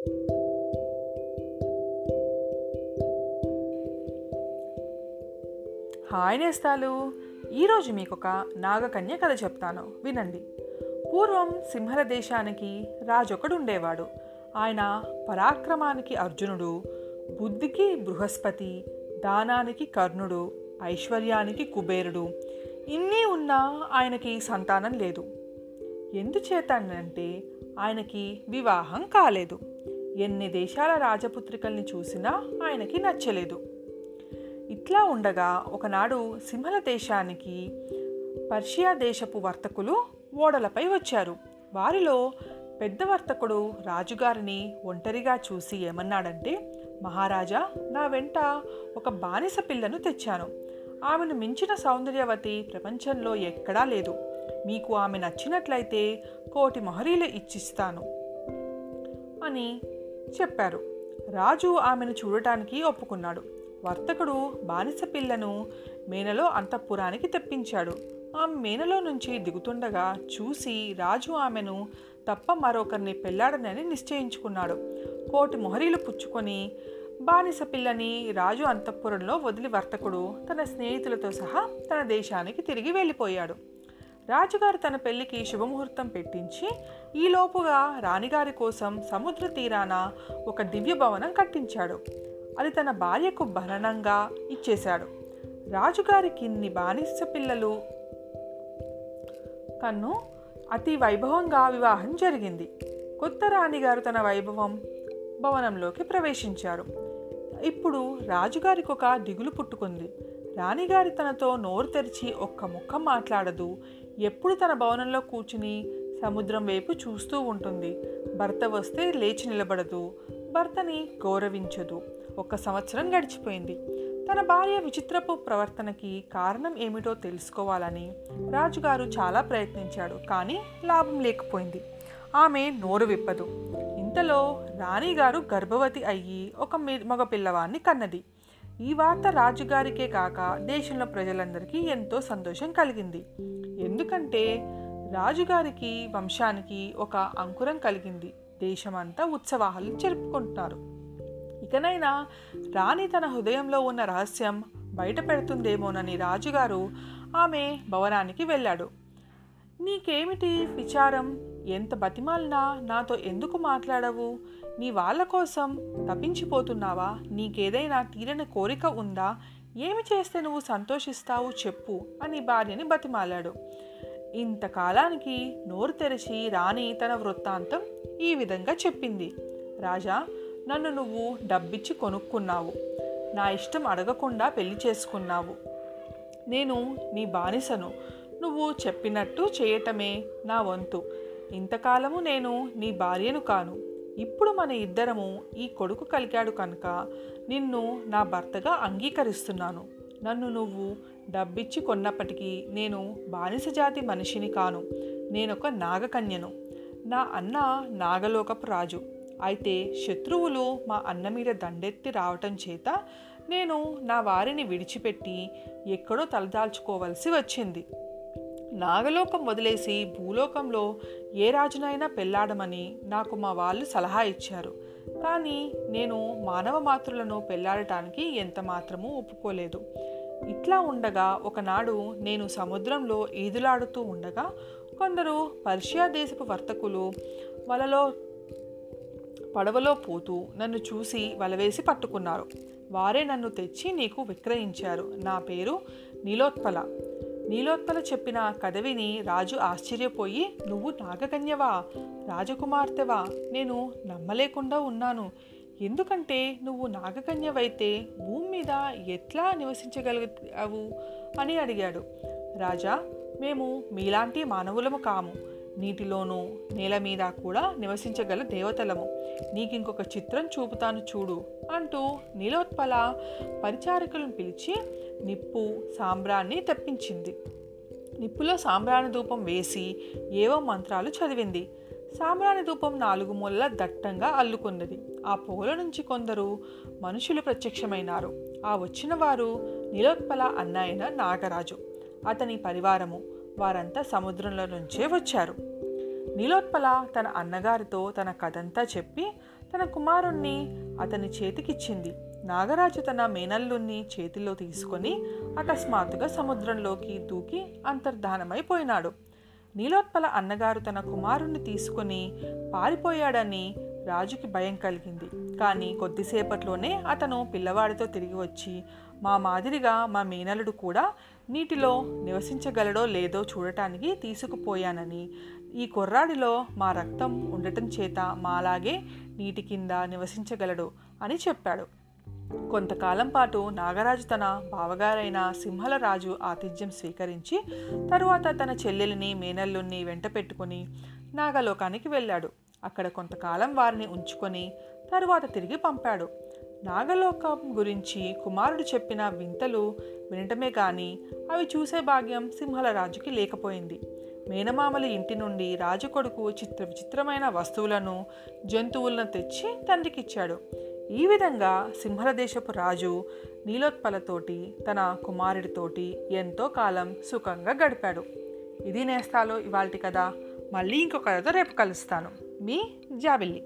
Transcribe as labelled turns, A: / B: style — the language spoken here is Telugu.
A: హాయ్ నేస్తాలు. ఈరోజు మీకు ఒక నాగకన్య కథ చెప్తాను. వినండి. పూర్వం సింహల దేశానికి రాజొకడు ఉండేవాడు ఆయన పరాక్రమానికి అర్జునుడు బుద్ధికి బృహస్పతి దానానికి కర్ణుడు ఐశ్వర్యానికి కుబేరుడు. ఇన్ని ఉన్నా ఆయనకి సంతానం లేదు. ఎందుచేతనంటే ఆయనకి వివాహం కాలేదు. ఎన్ని దేశాల రాజపుత్రికల్ని చూసినా ఆయనకి నచ్చలేదు. ఇట్లా ఉండగా ఒకనాడు సింహల దేశానికి పర్షియా దేశపు వర్తకులు ఓడలపై వచ్చారు. వారిలో పెద్ద వర్తకుడు రాజుగారిని ఒంటరిగా చూసి ఏమన్నాడంటే మహారాజా నా వెంట ఒక బానిస పిల్లను తెచ్చాను. ఆమెను మించిన సౌందర్యవతి ప్రపంచంలో ఎక్కడా లేదు. మీకు ఆమె నచ్చినట్లయితే కోటి మొహరీలు ఇచ్చిస్తాను అని చెప్పారు. రాజు ఆమెను చూడటానికి ఒప్పుకున్నాడు. వర్తకుడు బానిస పిల్లను మేనలో అంతఃపురానికి తెప్పించాడు. ఆమె మేనలో నుంచి దిగుతుండగా చూసి రాజు ఆమెను తప్ప మరొకరిని పెళ్ళాడనని నిశ్చయించుకున్నాడు. కోటి మొహరీలు పుచ్చుకొని బానిస పిల్లని రాజు అంతఃపురంలో వదిలి వర్తకుడు తన స్నేహితులతో సహా తన దేశానికి తిరిగి వెళ్ళిపోయాడు. రాజుగారు తన పెళ్ళికి శుభముహూర్తం పెట్టించి ఈలోపుగా రాణిగారి కోసం సముద్ర తీరాన ఒక దివ్య భవనం కట్టించాడు. అది తన భార్యకు భరణంగా ఇచ్చేశాడు. రాజుగారికి ఇన్ని బానిస పిల్లలు కన్ను అతి వైభవంగా వివాహం జరిగింది. కొత్త రాణిగారు తన వైభవం భవనంలోకి ప్రవేశించారు. ఇప్పుడు రాజుగారికి ఒక దిగులు పుట్టుకుంది. రాణిగారి తనతో నోరు తెరిచి ఒక్క ముక్క మాట్లాడదు. ఎప్పుడు తన భవనంలో కూర్చుని సముద్రం వైపు చూస్తూ ఉంటుంది. భర్త వస్తే లేచి నిలబడదు. భర్తని గౌరవించదు. ఒక సంవత్సరం గడిచిపోయింది. తన భార్య విచిత్రపు ప్రవర్తనకి కారణం ఏమిటో తెలుసుకోవాలని రాజుగారు చాలా ప్రయత్నించాడు కానీ లాభం లేకపోయింది. ఆమె నోరు విప్పదు. ఇంతలో రాణిగారు గర్భవతి అయ్యి ఒక మగ పిల్లవాన్ని కన్నది. ఈ వార్త రాజుగారికే కాక దేశంలో ప్రజలందరికీ ఎంతో సంతోషం కలిగింది. ఎందుకంటే రాజుగారికి వంశానికి ఒక అంకురం కలిగింది. దేశమంతా ఉత్సవాలు జరుపుకుంటున్నారు ఇకనైనా రాణి తన హృదయంలో ఉన్న రహస్యం బయట పెడుతుందేమోనని రాజుగారు ఆమె భవనానికి వెళ్ళాడు. నీకేమిటి విచారం? ఎంత బతిమాలినా నాతో ఎందుకు మాట్లాడవు? నీ వాళ్ళ కోసం తప్పించిపోతున్నావా? నీకేదైనా తీరని కోరిక ఉందా? ఏమి చేస్తే నువ్వు సంతోషిస్తావు చెప్పు అని భార్యని బతిమాలాడు. ఇంతకాలానికి నోరు తెరిచి రాణి తన వృత్తాంతం ఈ విధంగా చెప్పింది. రాజా నన్ను నువ్వు డబ్బిచ్చి కొనుక్కున్నావు. నా ఇష్టం అడగకుండా పెళ్ళి చేసుకున్నావు. నేను నీ బానిసను. నువ్వు చెప్పినట్టు చేయటమే నా వంతు. ఇంతకాలము నేను నీ భార్యను కాను. ఇప్పుడు మన ఇద్దరము ఈ కొడుకు కలిగాడు కనుక నిన్ను నా భర్తగా అంగీకరిస్తున్నాను. నన్ను నువ్వు డబ్బిచ్చి కొన్నప్పటికీ నేను బానిస జాతి మనిషిని కాను. నేనొక నాగకన్యను. నా అన్న నాగలోకపు రాజు. అయితే శత్రువులు మా అన్న మీద దండెత్తి రావటం చేత నేను నా వారిని విడిచిపెట్టి ఎక్కడో తలదాల్చుకోవలసి వచ్చింది. నాగలోకం వదిలేసి భూలోకంలో ఏ రాజునైనా పెళ్ళాడమని నాకు మా వాళ్ళు సలహా ఇచ్చారు. కానీ నేను మానవ మాతృలను పెళ్ళాడటానికి ఎంత మాత్రమూ ఒప్పుకోలేదు. ఇట్లా ఉండగా ఒకనాడు నేను సముద్రంలో ఈదులాడుతూ ఉండగా కొందరు పర్షియా దేశపు వర్తకులు వలలో పడవలో పోతూ నన్ను చూసి వలవేసి పట్టుకున్నారు. వారే నన్ను తెచ్చి నీకు విక్రయించారు. నా పేరు నీలోత్పల. నీలోత్పల చెప్పిన కదవిని రాజు ఆశ్చర్యపోయి నువ్వు నాగకన్యవా? రాజకుమార్తెవా? నేను నమ్మలేకుండా ఉన్నాను. ఎందుకంటే నువ్వు నాగకన్యవైతే భూమి మీద ఎట్లా నివసించగలిగావు అని అడిగాడు. రాజా మేము మీలాంటి మానవులము కాము. నీటిలోనూ నేల మీద కూడా నివసించగల దేవతలము. నీకింకొక చిత్రం చూపుతాను చూడు అంటూ నీలోత్పల పరిచారకులను పిలిచి నిప్పు సాంబ్రాన్ని తెప్పించింది. నిప్పులో సాంబ్రాణి ధూపం వేసి ఏవో మంత్రాలు చదివింది. సాంబ్రాణి ధూపం నాలుగు మూలల దట్టంగా అల్లుకున్నది. ఆ పొగల నుంచి కొందరు మనుషులు ప్రత్యక్షమైనారు. ఆ వచ్చిన వారు నిలోత్పల అన్నాయన నాగరాజు. అతని పరివారము వారంతా సముద్రంలో నుంచే వచ్చారు. నీలోత్పల తన అన్నగారితో తన కథంతా చెప్పి తన కుమారుణ్ణి అతని చేతికిచ్చింది. నాగరాజు తన మేనల్లుణ్ణి చేతిలో తీసుకొని అకస్మాత్తుగా సముద్రంలోకి దూకి అంతర్ధానమైపోయినాడు. నీలోత్పల అన్నగారు తన కుమారుణ్ణి తీసుకొని పారిపోయాడని రాజుకి భయం కలిగింది. కానీ కొద్దిసేపట్లోనే అతను పిల్లవాడితో తిరిగి వచ్చి మా మాదిరిగా మా మేనలుడు కూడా నీటిలో నివసించగలడో లేదో చూడటానికి తీసుకుపోయానని. ఈ కుర్రాడిలో మా రక్తం ఉండటం చేత మాలాగే నీటి కింద నివసించగలడు అని చెప్పాడు. కొంతకాలం పాటు నాగరాజు తన బావగారైన సింహలరాజు ఆతిథ్యం స్వీకరించి తరువాత తన చెల్లెలిని మేనల్లుని వెంట పెట్టుకుని నాగలోకానికి వెళ్ళాడు. అక్కడ కొంతకాలం వారిని ఉంచుకొని తరువాత తిరిగి పంపాడు. నాగలోకం గురించి కుమారుడు చెప్పిన వింతలు వినటమే కానీ అవి చూసే భాగ్యం సింహల రాజుకి లేకపోయింది. మేనమామల ఇంటి నుండి రాజు కొడుకు చిత్ర విచిత్రమైన వస్తువులను జంతువులను తెచ్చి తండ్రికిచ్చాడు. ఈ విధంగా సింహలదేశపు రాజు నీలోత్పలతోటి తన కుమారుడితోటి ఎంతో కాలం సుఖంగా గడిపాడు. ఇది నేస్తాలో ఇవాల్టి కదా మళ్ళీ ఇంకొక కథతో రేపు కలుస్తాను. మీ జాబిల్లి